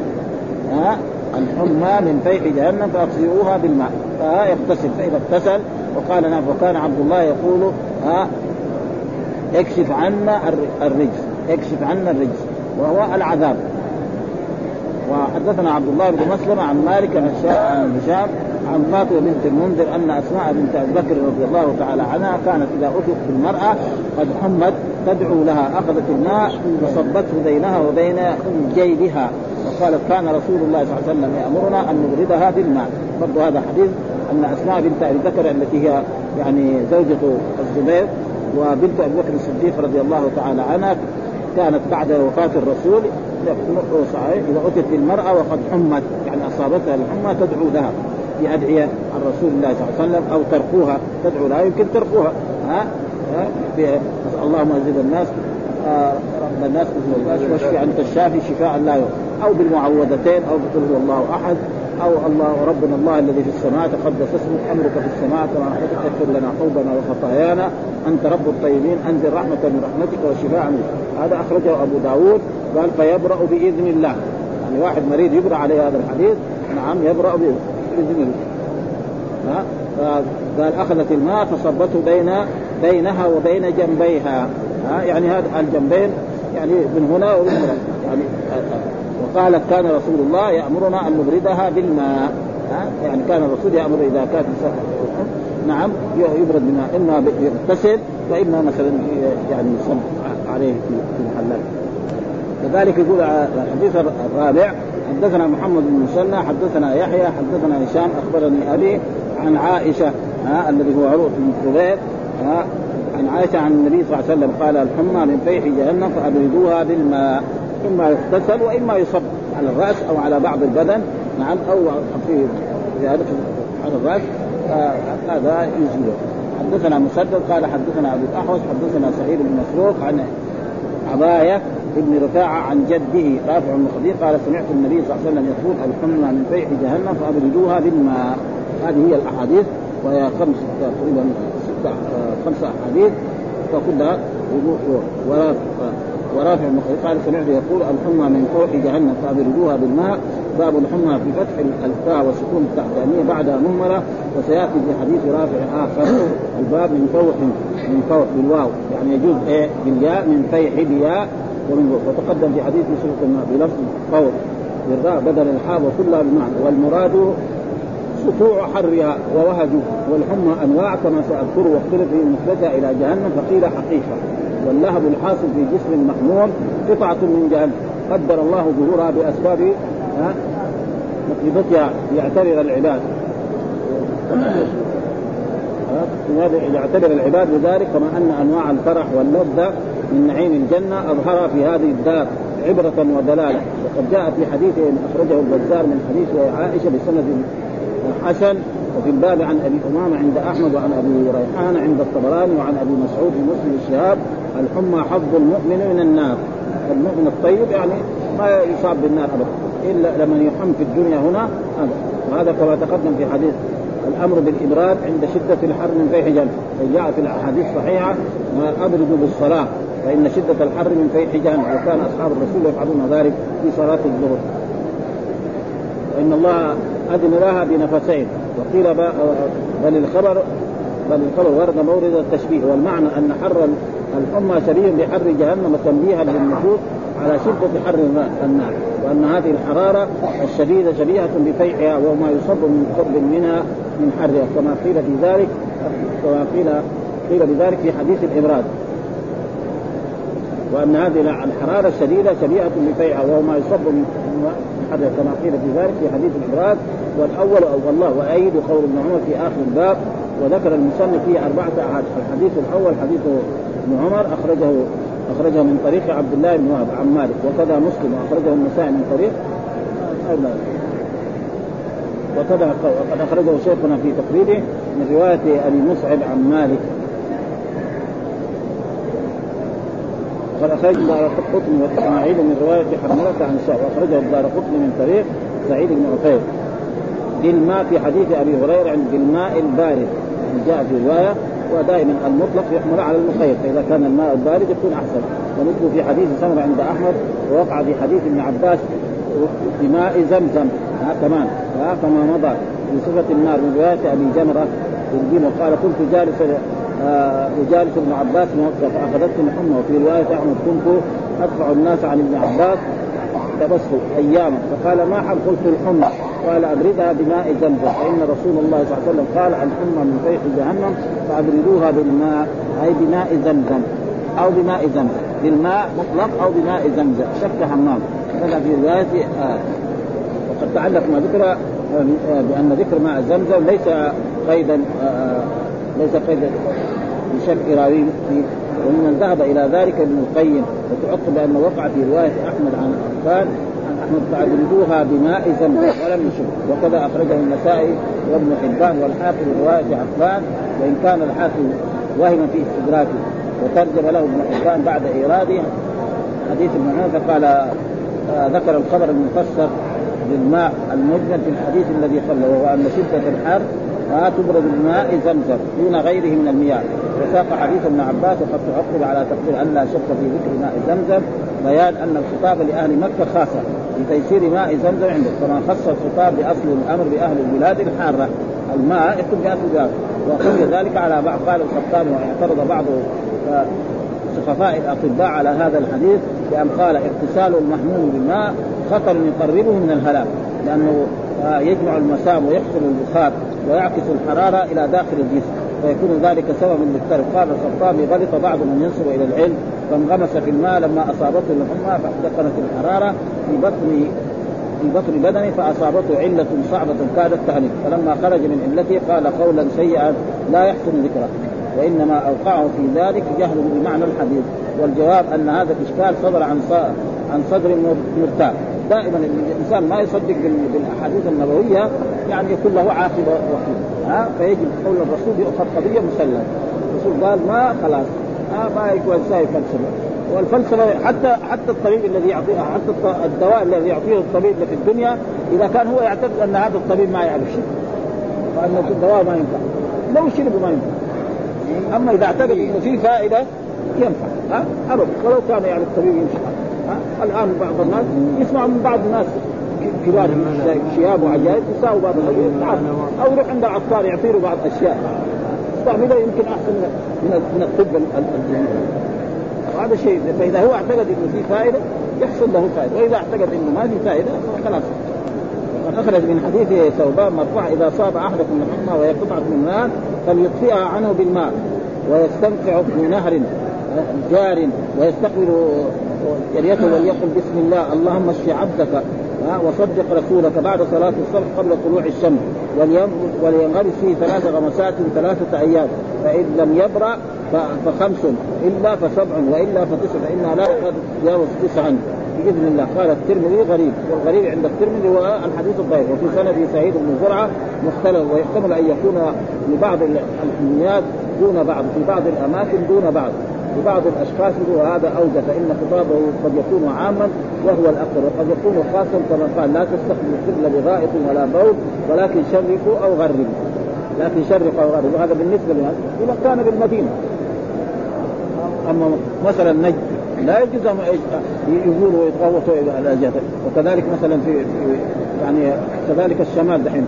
ها الحمى من فيح جهنم فأطفئوها بالماء. فيغتسل فإذا اغتسل وقال نعم وكان عبد الله يقول ها اكشف عنا الرجس. اكشف عنا الرجس. وهو العذاب. وحدثنا عبد الله بن مسلم عن مالك عن هشام عن فاطمة بنت المنذر أن أسماء بنت أبي بكر رضي الله تعالى عنها كانت إذا اتت بالمراه قد حمت تدعو لها أخذت الماء وصبته بينها وبين جيبها. وقالت كان رسول الله صلى الله عليه وسلم يأمرنا أن نبردها بالماء. برضو هذا حديث أن أسماء بنت أبي بكر التي هي يعني زوجة الزبير وبنت أبي بكر الصديق رضي الله تعالى عنها كانت بعد وفاة الرسول. إذا أتت بالمرأة وقد حمت يعني أصابتها الحمى تدعو لها. بأدعية عن رسول الله صلى الله عليه وسلم أو تركوها تدعو لها يمكن تركوها. ها, ها؟ اللهم أزيد الناس آه رب الناس واشفي أنت الشافي شفاء لا أو بالمعوذتين أو بقول هو الله أحد أو الله ربنا الله الذي في السماء تقدس اسمك أمرك في السماء كما اغفر لنا حوبنا وخطايانا. أنت رب الطيبين أنزل رحمة من رحمتك وشفاء منك هذا أخرجه أبو داود قال فيبرأ بإذن الله. يعني واحد مريض يبرأ عليه هذا الحديث نعم يبرأ بإذن الله ها؟ قال أخذت الماء فصبته بين بينها وبين جنبيها. ها؟ يعني هذا الجنبين يعني من هنا ومن هنا. يعني وقالت كان رسول الله يأمرنا أن نبردها بالماء. ها؟ يعني كان الرسول يأمر إذا كانت نعم يبرد بماء إما يغتسل وإما مثلا يعني يصب عليه في المحلات كذلك يقول الحديث الرابع حدثنا محمد بن مسنى حدثنا يحيى حدثنا هشام أخبرني أبي عن عائشة ها الذي هو عروه بن الزبير عن عائشة عن النبي صلى الله عليه وسلم قال الحمى من فيح جهنم فأبردوها بالماء اما يغتسل وإما يصب على الرأس أو على بعض البدن نعم أو في زياده على الرأس هذا يزيله حدثنا مسدد قال حدثنا أبو الأحوص حدثنا سعيد بن مسروق عن عبايه ابن رفاعة عن جده رافع بن خديج قال سمعت النبي صلى الله عليه وسلم يقول الحمى من فيح جهنم فأبردوها بالماء. هذه هي الأحاديث وهي خمس تقريبا ستة خمسة أحاديث فكلها ورافع بن خديج قال سمعت يقول الحمى من فوق جهنم فأبردوها بالماء. باب الحمى في فتح الفاء والسكون التحتانية بعدها مهملة وسيأتي في حديث رافع آخر الباب من فوق من فوق بالواو يعني يجوز إيه؟ بالياء من فيح الياء ومن وتقدم في حديث مسلم الماء بلفظ فوق بالراء بدل الحاء وكلها بمعنى والمراد سطوع حرها ووهجه والحمى أنواع كما سأذكر واختلف في نسبتها إلى جهنم فقيل حقيقة. واللهب الحاصل في جسم محمول قطعة من جهنم. قدر الله ظهورها بأسباب مقيدتها ليعتبر العباد يعتبر العباد بذلك كما أن أنواع الفرح واللذة من نعيم الجنة أظهرها في هذه الدار عبرة ودلالة. وقد جاء في حديث أخرجه البزار من حديث عائشة بسند حسن وفي الباب عن أبي أمامة عند أحمد وعن أبي ريحان عند الطبراني وعن أبي مسعود في مسلم الشهاب الحمى حظ المؤمن من النار. المؤمن الطيب يعني ما يصاب بالنار أبدا إلا لمن يحم في الدنيا هنا هذا. وهذا كما تقدم في حديث الأمر بالإبراد عند شدة الحر من فيح جهنم في الأحاديث الصحيحه ابردوا بالصلاة فإن شدة الحر من فيح جهنم وكان أصحاب الرسول يفعلون ذلك في صلاة الظهر. وان الله أذن لها بنفسين. وقيل بل الخبر بل الخبر ورد مورد التشبيه. والمعنى أن حر الامه شبيه بحر جهنم تنبيها للنفوس. على شدة حر النار. وأن هذه الحرارة الشديدة شبيهة بفيعها وما يصب من قرب منها من حرها كما قيل في ذلك كما قيل قيل بذلك في حديث الإبراد. وأن هذه الحرارة الشديدة شبيهة بفيعها وهو ما يصب من حرها كما قيل في ذلك في حديث الإبراد. والأول أو الله وأيد قول ابن عمر في آخر الباب وذكر المصنف فيه أربعة أحاديث. الحديث الأول حديث ابن عمر أخرجه أخرجه من طريق عبد الله بن وهب عن مالك وكذا مسلم وأخرجه النسائي من طريق وكذا وقد أخرجه شيخنا في تقريبه من رواية أبي مصعب عن مالك. وقد أخرج دار قطن وإسماعيل من رواية حرملة عن الشعب وأخرجه الدار قطن من طريق سعيد بن عفير بالماء في حديث أبي هريرة عند بالماء البارد. جاء في رواية ودائما المطلق يحمل على المخير فإذا كان الماء البارد يكون أحسن. ونجد في حديث سمر عند أحمد ووقع في حديث ابن عباس بماء زمزم. ها كمان ها كما مضى في صفة النار من رواية أبي جمرة الدين وقال كنت جالسا آه وجالس ابن عباس فاخذتني حمى وفي رواية أحمد كنت أدفع الناس عن ابن عباس حبسه اياما فقال ما حب؟ قلت الحمى. قال أبردها بماء زمزم فإن رسول الله صلى الله عليه وسلم قال الحمى من فيح جهنم فأبردوها بالماء أي بماء زمزم. أو بماء زمزم. بالماء مطلق أو بماء زمزم. شك حمام. هذا في رواية آه. وقد تعلق ما ذكر آه، بأن ذكر ماء زمزم ليس قيدا آه، ليس قيدا بشك راوي ومن ذهب إلى ذلك ابن القيم وتعقب بانه وقع في رواية أحمد عن أحمد فعبدوها بماء زمزم ولم يشرب. وكذا أخرجه النسائي وابن حبان والحاكم رواية عفان وإن كان الحاكم وهم في استدراكه وترجم له ابن حبان بعد إيراده. حديث ابن فقال آه ذكر الخبر المفسر للماء المجمل في الحديث الذي قبله وهو ان شدة الحر لا تبرد بالماء زمزم دون غيره من المياه. وساق حديث ابن عباس وقد تعقب على تقدير أن لا شك في ذكر ماء زمزم بيان أن الخطاب لأهل مكة خاصة لتيسير ماء زمزم عنده كما خص الخطاب بأصل الأمر بأهل البلاد الحارة الماء يكون باهل البلاد. وقضي ذلك على بعض قال الخطاب واعترض بعض سخفاء الأطباء على هذا الحديث بأن قال اغتسال المحمول بالماء خطر يقربه من الهلاك لأنه يجمع المسام ويحصل البخار. ويعكس الحرارة إلى داخل الجسم فيكون ذلك سببا للترك قال الخطابي. غلط بعض من ينسب إلى العلم. فانغمس في الماء لما أصابته الحمى فاحتقنت الحرارة في بطن في بطن بدنه فأصابته علة صعبة كادت تهلك. فلما خرج من علته قال قولا سيئا لا يحسن ذكره وإنما أوقعه في ذلك جهله بمعنى الحديث. والجواب أن هذا الإشكال صدر عن عن صدر مرتاح. دائما الإنسان ما يصدق بالأحاديث النبوية يعني يكون له عاقبه وخيمه ها؟ فيجب قول الرسول يؤخذ قضية مسلمة. الرسول قال ما خلاص. ها؟ ما يكون ساي فلسفة. والفلسفة حتى حتى الطبيب الذي يعطيها حتى الدواء الذي يعطيه الطبيب في الدنيا إذا كان هو يعتقد أن هذا الطبيب ما يعرف شيء وأن الدواء ما ينفع. لو شرب ما ينفع. أما إذا اعتقد إنه في فائدة ينفع. ها؟ ابدا. ولو كان يعني الطبيب يمشي. الآن بعض الناس يسمع من بعض الناس كبار شياب وعجائب يساووا بعض أو يروح عند العطار يعطي له بعض اشياء يستعملها يمكن احسن من من الطب الجديد وهذا شيء فإذا هو اعتقد إنه في فائدة يحصل له فائدة. وإذا اعتقد إنه ما في فائدة خلاص. وقد أخرج من حديث ثوبان مرفوع إذا صاب أحدكم الحمى وهي قطعه من ماء فليطفئها عنه بالماء ويستنفع في نهر جار ويستقبل وليقل بسم الله. اللهم اشف عبدك وصدق رسولك بعد صلاة الصبح قبل طلوع الشمس. ولينغرس فيه ثلاث غمسات ثلاثة أيام. فإن لم يبرأ فخمس إلا فسبع وإلا فتسع فإنها لا تتجاوز تسعا. بإذن الله. قال الترمذي غريب. والغريب عند الترمذي هو الحديث الضعيف. وفي سنده سعيد بن زرعة مختلف. ويحتمل أن يكون لبعض الحميات دون بعض في بعض الأماكن دون بعض. لبعض الأشخاص وهذا اوجه فإن خطابه قد يكون عاما وهو الاكثر وقد يكون خاصا كما قال لا تستقبلوا القبله بغائط ولا بول ولكن شرقوا أو غربوا. لكن شرقوا أو غربوا. هذا بالنسبة لنا إذا كان بالمدينة. أما مثلا نجد لا يجوز أن يزوروا ويتغوطوا إلى الجهه وكذلك مثلا في, في يعني كذلك الشمال دحين.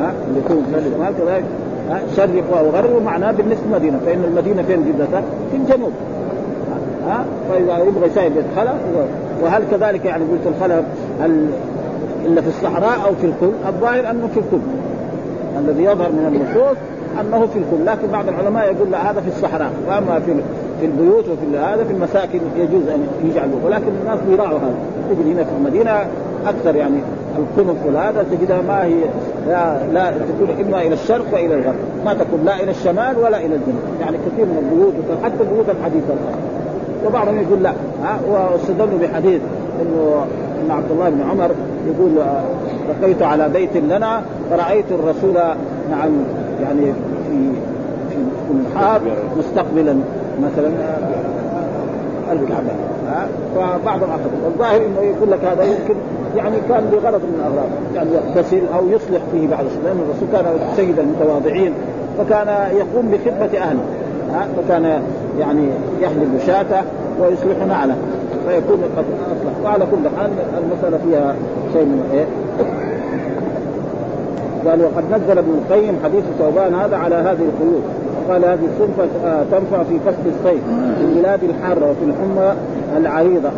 ها؟ اللي يكون الشمال كذلك. شرق أو غرب معناه بالنسبة للمدينه فإن المدينة فين جدتها؟ في الجنوب ها فإذا يبغى يسايب الخلف وهل كذلك يعني قلت الخلف هل إلا في الصحراء أو في الكل؟ الظاهر أنه في الكل الذي يظهر من النصوص أنه في الكل لكن بعض العلماء يقول لا هذا في الصحراء وأما في في البيوت وفي هذا في المساكن يجوز أن يجعلوا ولكن الناس بيراعوا هذا تجد هنا في المدينة أكثر يعني الكنف وهذا تجدها ما هي لا, لا تكون إما إلى الشرق وإلى الغرب. ما تكون لا إلى الشمال ولا إلى الجنوب. يعني كثير من البيوت حتى البيوت الحديثه وبعضهم يقول لا. ها واستدلوا بحديث إنه إن عبد الله بن عمر يقول بقيت على بيت لنا فرأيت الرسول نعم يعني في في المحاب مستقبلا مثلا الكعبة. ها فبعض الآخر والظاهر إنه يقول لك هذا يمكن يعني كان لغرض من الأغراض. يعني يغتسل أو يصلح فيه بعض الشيء. لأن الرسول كان سيد المتواضعين فكان يقوم بخدمة أهله. فكان يعني يحلب شاته ويصلح نعله فيكون قد أصلح. وعلى كل حال المسألة فيها شيء من إيه؟ قال وقد نزل ابن القيم حديث ثوبان هذا على هذه القيود. وقال هذه الصنفة تنفع في فصل الصيف في البلاد الحارة وفي الحمى العريضة.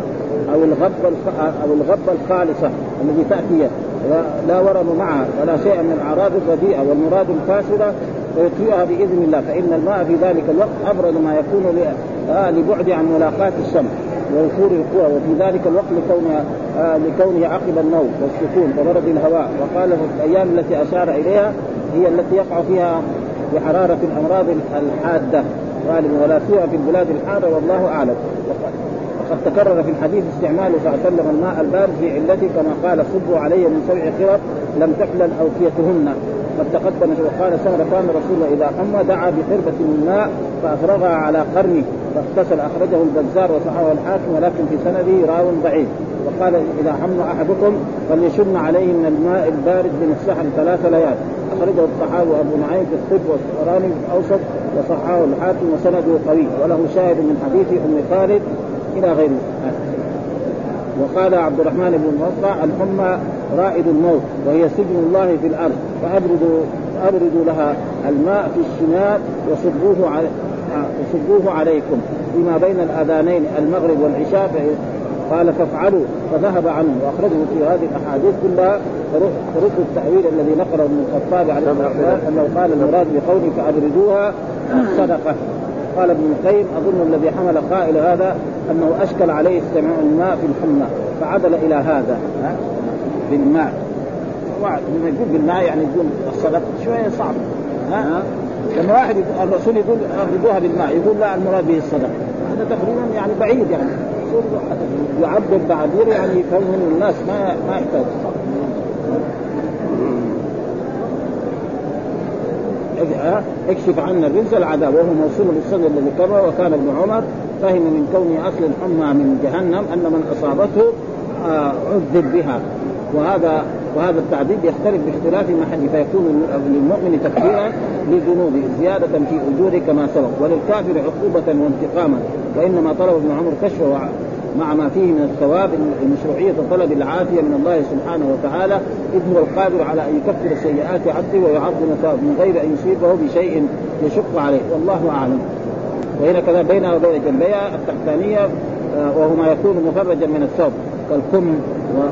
أو الغبه أو الغبه الخالصة التي تأتي. لا ورم معها ولا شيء من الاعراض الرديئة والمراد الفاسدة ويطفئها بإذن الله. فإن الماء في ذلك الوقت ابرد ما يكون آه، لبعد عن ملاقاه الشمس ووفور القوى وفي ذلك الوقت لكونه آه لكونه عقب النوم والسكون. وبرد الهواء. وقال في الأيام التي أشار إليها هي التي يقع فيها بحرارة الأمراض الحادة. غالبا. ولا سوء في البلاد الحارة والله أعلم. وقد تكرر في الحديث استعماله وسلم الماء البارد في علته كما قال صبوا علي من سبع قرب لم تحلل أوكيتهن قد تقدم وقال سمرة كان رسول إذا حمى دعا بقربة من ماء فأفرغها على قرنه فاغتسل. أخرجه البزار وصححه الحاكم ولكن في سنده راو ضعيف. وقال إذا حم أحدكم فليشن عليه من الماء البارد من السحر ثلاث ليال أخرجه الصحابي وأبو نعيم في الطب والطبراني في الأوسط وصححه الحاكم وسنده قوي. وله شاهد من حديث أم خالد إلى غيره وقال عبد الرحمن بن الموقع الحمى رائد الموت وهي سجن الله في الأرض فابردوا ابردوا لها الماء في الشناب وصبوه على وصبوه عليكم فيما بين الأذانين المغرب والعشاء قال فافعلوا فذهب عنه وأخرجه في هذه الأحاديث كلها فرد التأويل الذي نقله ابن الخطاب عليه الصلاة والسلام أنه قال المراد بقوله فأبردوها صدقة. قال ابن القيم أظن الذي حمل قائل هذا أنه أشكل عليه استماع الماء في الحمى فعدل إلى هذا. بالماء. لما يقول بالماء يعني يقول الصدقه شوية صعب. ها؟ لما واحد الرسول يقول ابردوها بالماء يقول لا المراد به الصدقه هذا تقريبا يعني بعيد يعني. يعبر تعبير يعني يفهم الناس ما ما يحتاج. اكشف عنا الرجز العذاب. وهو موصول بالصدر الذي كبر وكان ابن عمر فهم من كونه أصل الحمى من جهنم أن من أصابته آه، عذب بها. وهذا وهذا التعذيب يختلف باختلاف محل فيكون للمؤمن تكفيرا لذنوبه زيادة في أجوره كما سبق. وللكافر عقوبة وانتقاما. وإنما طلب ابن عمر كشفه مع ما فيه من الثواب لمشروعية طلب العافية من الله سبحانه وتعالى إذ هو القادر على أن يكفر سيئات عبده ويعظم ثواب من غير أن يصيبه بشيء يشق عليه. والله أعلم. وهنا كذا بينها وبين جنبيها التحتانية آه، وهو ما يكون مفرجا من الثوب كالكم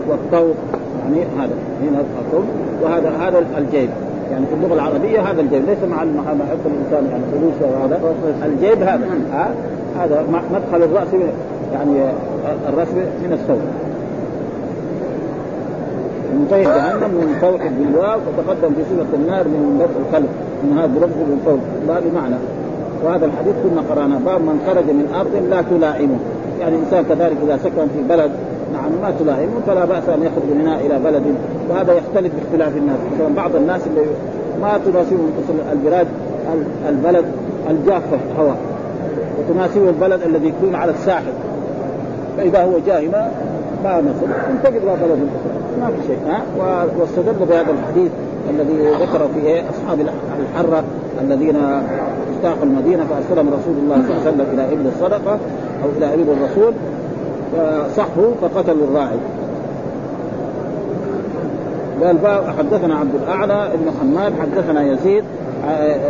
والطوق يعني هذا هنا الكم وهذا هذا الجيب. يعني في اللغة العربية هذا الجيب ليس مع ما يحب الإنسان يعني فلوس وهذا. الجيب هذا ها؟ هذا مدخل الرأس يعني الراس من الثوب. من طيب جهنم من فوق بالواو وتقدم في صفه النار من بدء الخلق من هذا بلفظ من فوق. لا بمعنى. وهذا الحديث كنا قرانا باب من خرج من أرض لا تلائمه. يعني الانسان كذلك إذا سكن في بلد نعم ما تلائمه فلا بأس أن يخرج منها إلى بلد. وهذا يختلف باختلاف الناس. مثلا بعض الناس اللي ما تناسبهم البلاد البلد الجافه هواء وتناسبه البلد الذي يكون على الساحل. فإذا هو جاي ما نصر ينتقل إلى بلد ما في شيء. ها؟ واستدل بهذا الحديث الذي ذكر في أصحاب الحرة الذين اشتاقوا المدينة فأرسلهم رسول الله صلى الله عليه وسلم إلى إبل الصدقة أو إلى إبل الرسول. فصحوا فقتلوا الراعي. قال حدثنا عبد الأعلى بن حماد حدثنا يزيد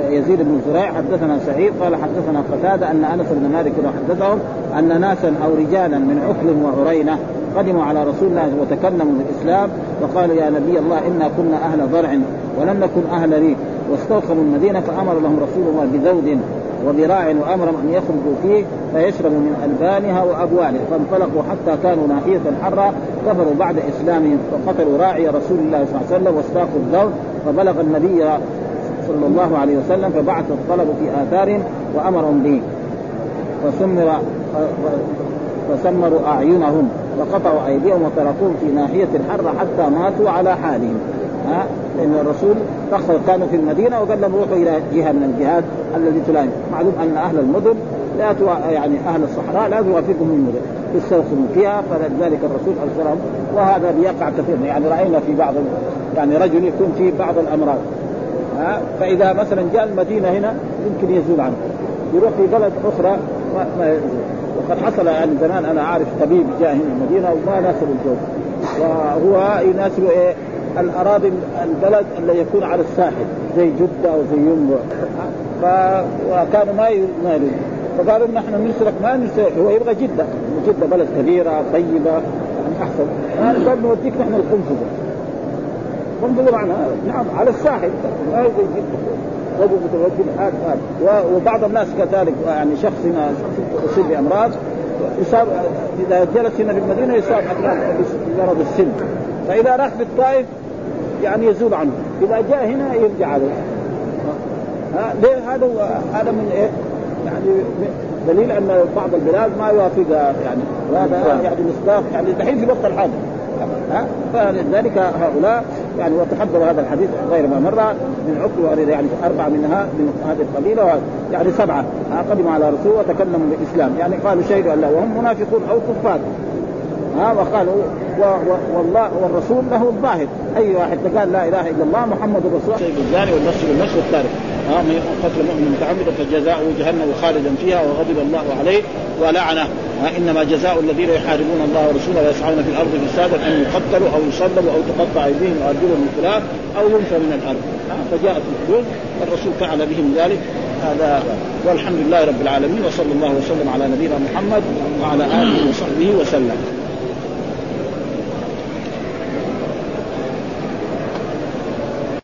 يزيد بن زريع حدثنا سعيد قال حدثنا قتادة أن أنس بن مالك حدثهم أن ناسا أو رجالا من عقل وعرينة قدموا على رسول الله وتكلموا بالإسلام وقالوا يا نبي الله إنا كنا أهل ضرع ولم نكن أهل ريف واستوخموا المدينة فأمر لهم رسول الله بذود وذراع وامرهم أن يخرجوا فيه فيشربوا من ألبانها وأبوالها. فانطلقوا حتى كانوا ناحية حرة كفروا بعد إسلامهم فقتلوا راعي رسول الله صلى الله عليه وسلم واستاقوا الذود فبلغ النبي صلى الله عليه وسلم فبعث الطلب في اثارهم وامرهم به. فسمر فسمروا أعينهم وقطعوا أيديهم وتركوهم في ناحية الحره حتى ماتوا على حالهم. ها؟ لأن الرسول دخل كانوا في المدينة وقال لهم روحوا إلى جهة من الجهات التي تلائم. معلوم أن أهل المدن لا تو... يعني أهل الصحراء لا توافقهم المدن. يستوصلون فيها فلذلك الرسول السلام وهذا بيقع كثير. يعني رأينا في بعض يعني رجل يكون فيه بعض الأمراض. فإذا مثلا جاء المدينة هنا يمكن يزول عنه يروح في بلد أخرى ما, ما يزول. وقد حصل يعني زمان أنا اعرف طبيب جاء هنا المدينة وما ناسب الجو. وهو يناسب إيه؟ الأراضي البلد اللي يكون على الساحل زي جدة أو زي ينبع. ف... وكانوا ما ما فقالوا نحن نرسلك ما نرسلك هو يبغى جدة. جدة بلد كبيرة طيبة يعني أحسن. قال نوديك نحن القنفذه قنفذه معناها نعم على الساحل. ما جده ابو متوكل هذا هذا. وبعض الناس كذلك يعني شخص يصيب بأمراض يصاب إذا جلس هنا في المدينة يصاب بمرض السن. فإذا راح في الطائف يعني يزول عنه. إذا جاء هنا يرجع عليه ليه؟ هذا هذا من إيه؟ يعني دليل أن بعض البلاد ما يوافقها يعني وهذا يعني مصداق يعني دحين في الوقت الحاضر. ها؟ فلذلك هؤلاء يعني وتحضروا هذا الحديث غير ما مر من عقل يعني أربعة منها من هذه القبيلة يعني سبعة. قدموا على رسول وتكلموا بالإسلام. يعني قالوا شهدوا الله وهم منافقون أو كفار. ها وقالوا و و والله والرسول له الظاهر. أي واحد قال لا إله إلا الله محمد رسول الله. الزاني والنفس بالنفس والتارك ها من قتل مؤمن متعمدا فجزاؤه جهنم خالدا فيها وغضب الله عليه ولعنه. إنما جزاء الذين يحاربون الله ورسوله ويسعون في الأرض فسادا أن يقتلوا أو يصلبوا أو تقطع أيديهم وارجلهم من خلاف أو ينفى من الأرض. فجاءت الحدود. والرسول فعل بهم ذلك. هذا والحمد لله رب العالمين وصلى الله وسلم على نبينا محمد وعلى آله وصحبه وسلم.